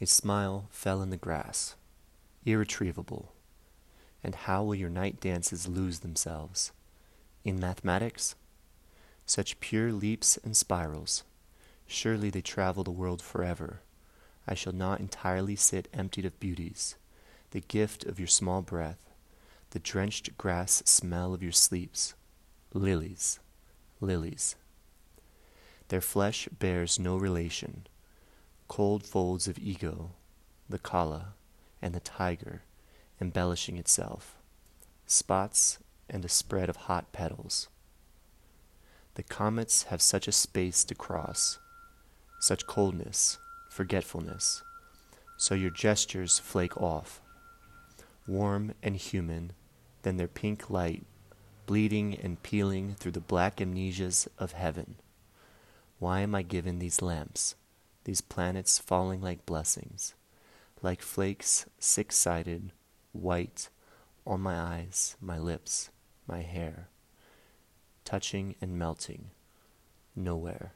A smile fell in the grass, irretrievable. And how will your night dances lose themselves? In mathematics? Such pure leaps and spirals. Surely they travel the world forever. I shall not entirely sit emptied of beauties, the gift of your small breath, the drenched grass smell of your sleeps. Lilies, lilies. Their flesh bears no relation. Cold folds of ego, the calla, and the tiger, embellishing itself. Spots and a spread of hot petals. The comets have such a space to cross, such coldness, forgetfulness, so your gestures flake off, warm and human, then their pink light bleeding and peeling through the black amnesias of heaven. Why am I given these lamps, these planets falling like blessings, like flakes six sided, white, on my eyes, my lips, my hair, touching and melting, nowhere.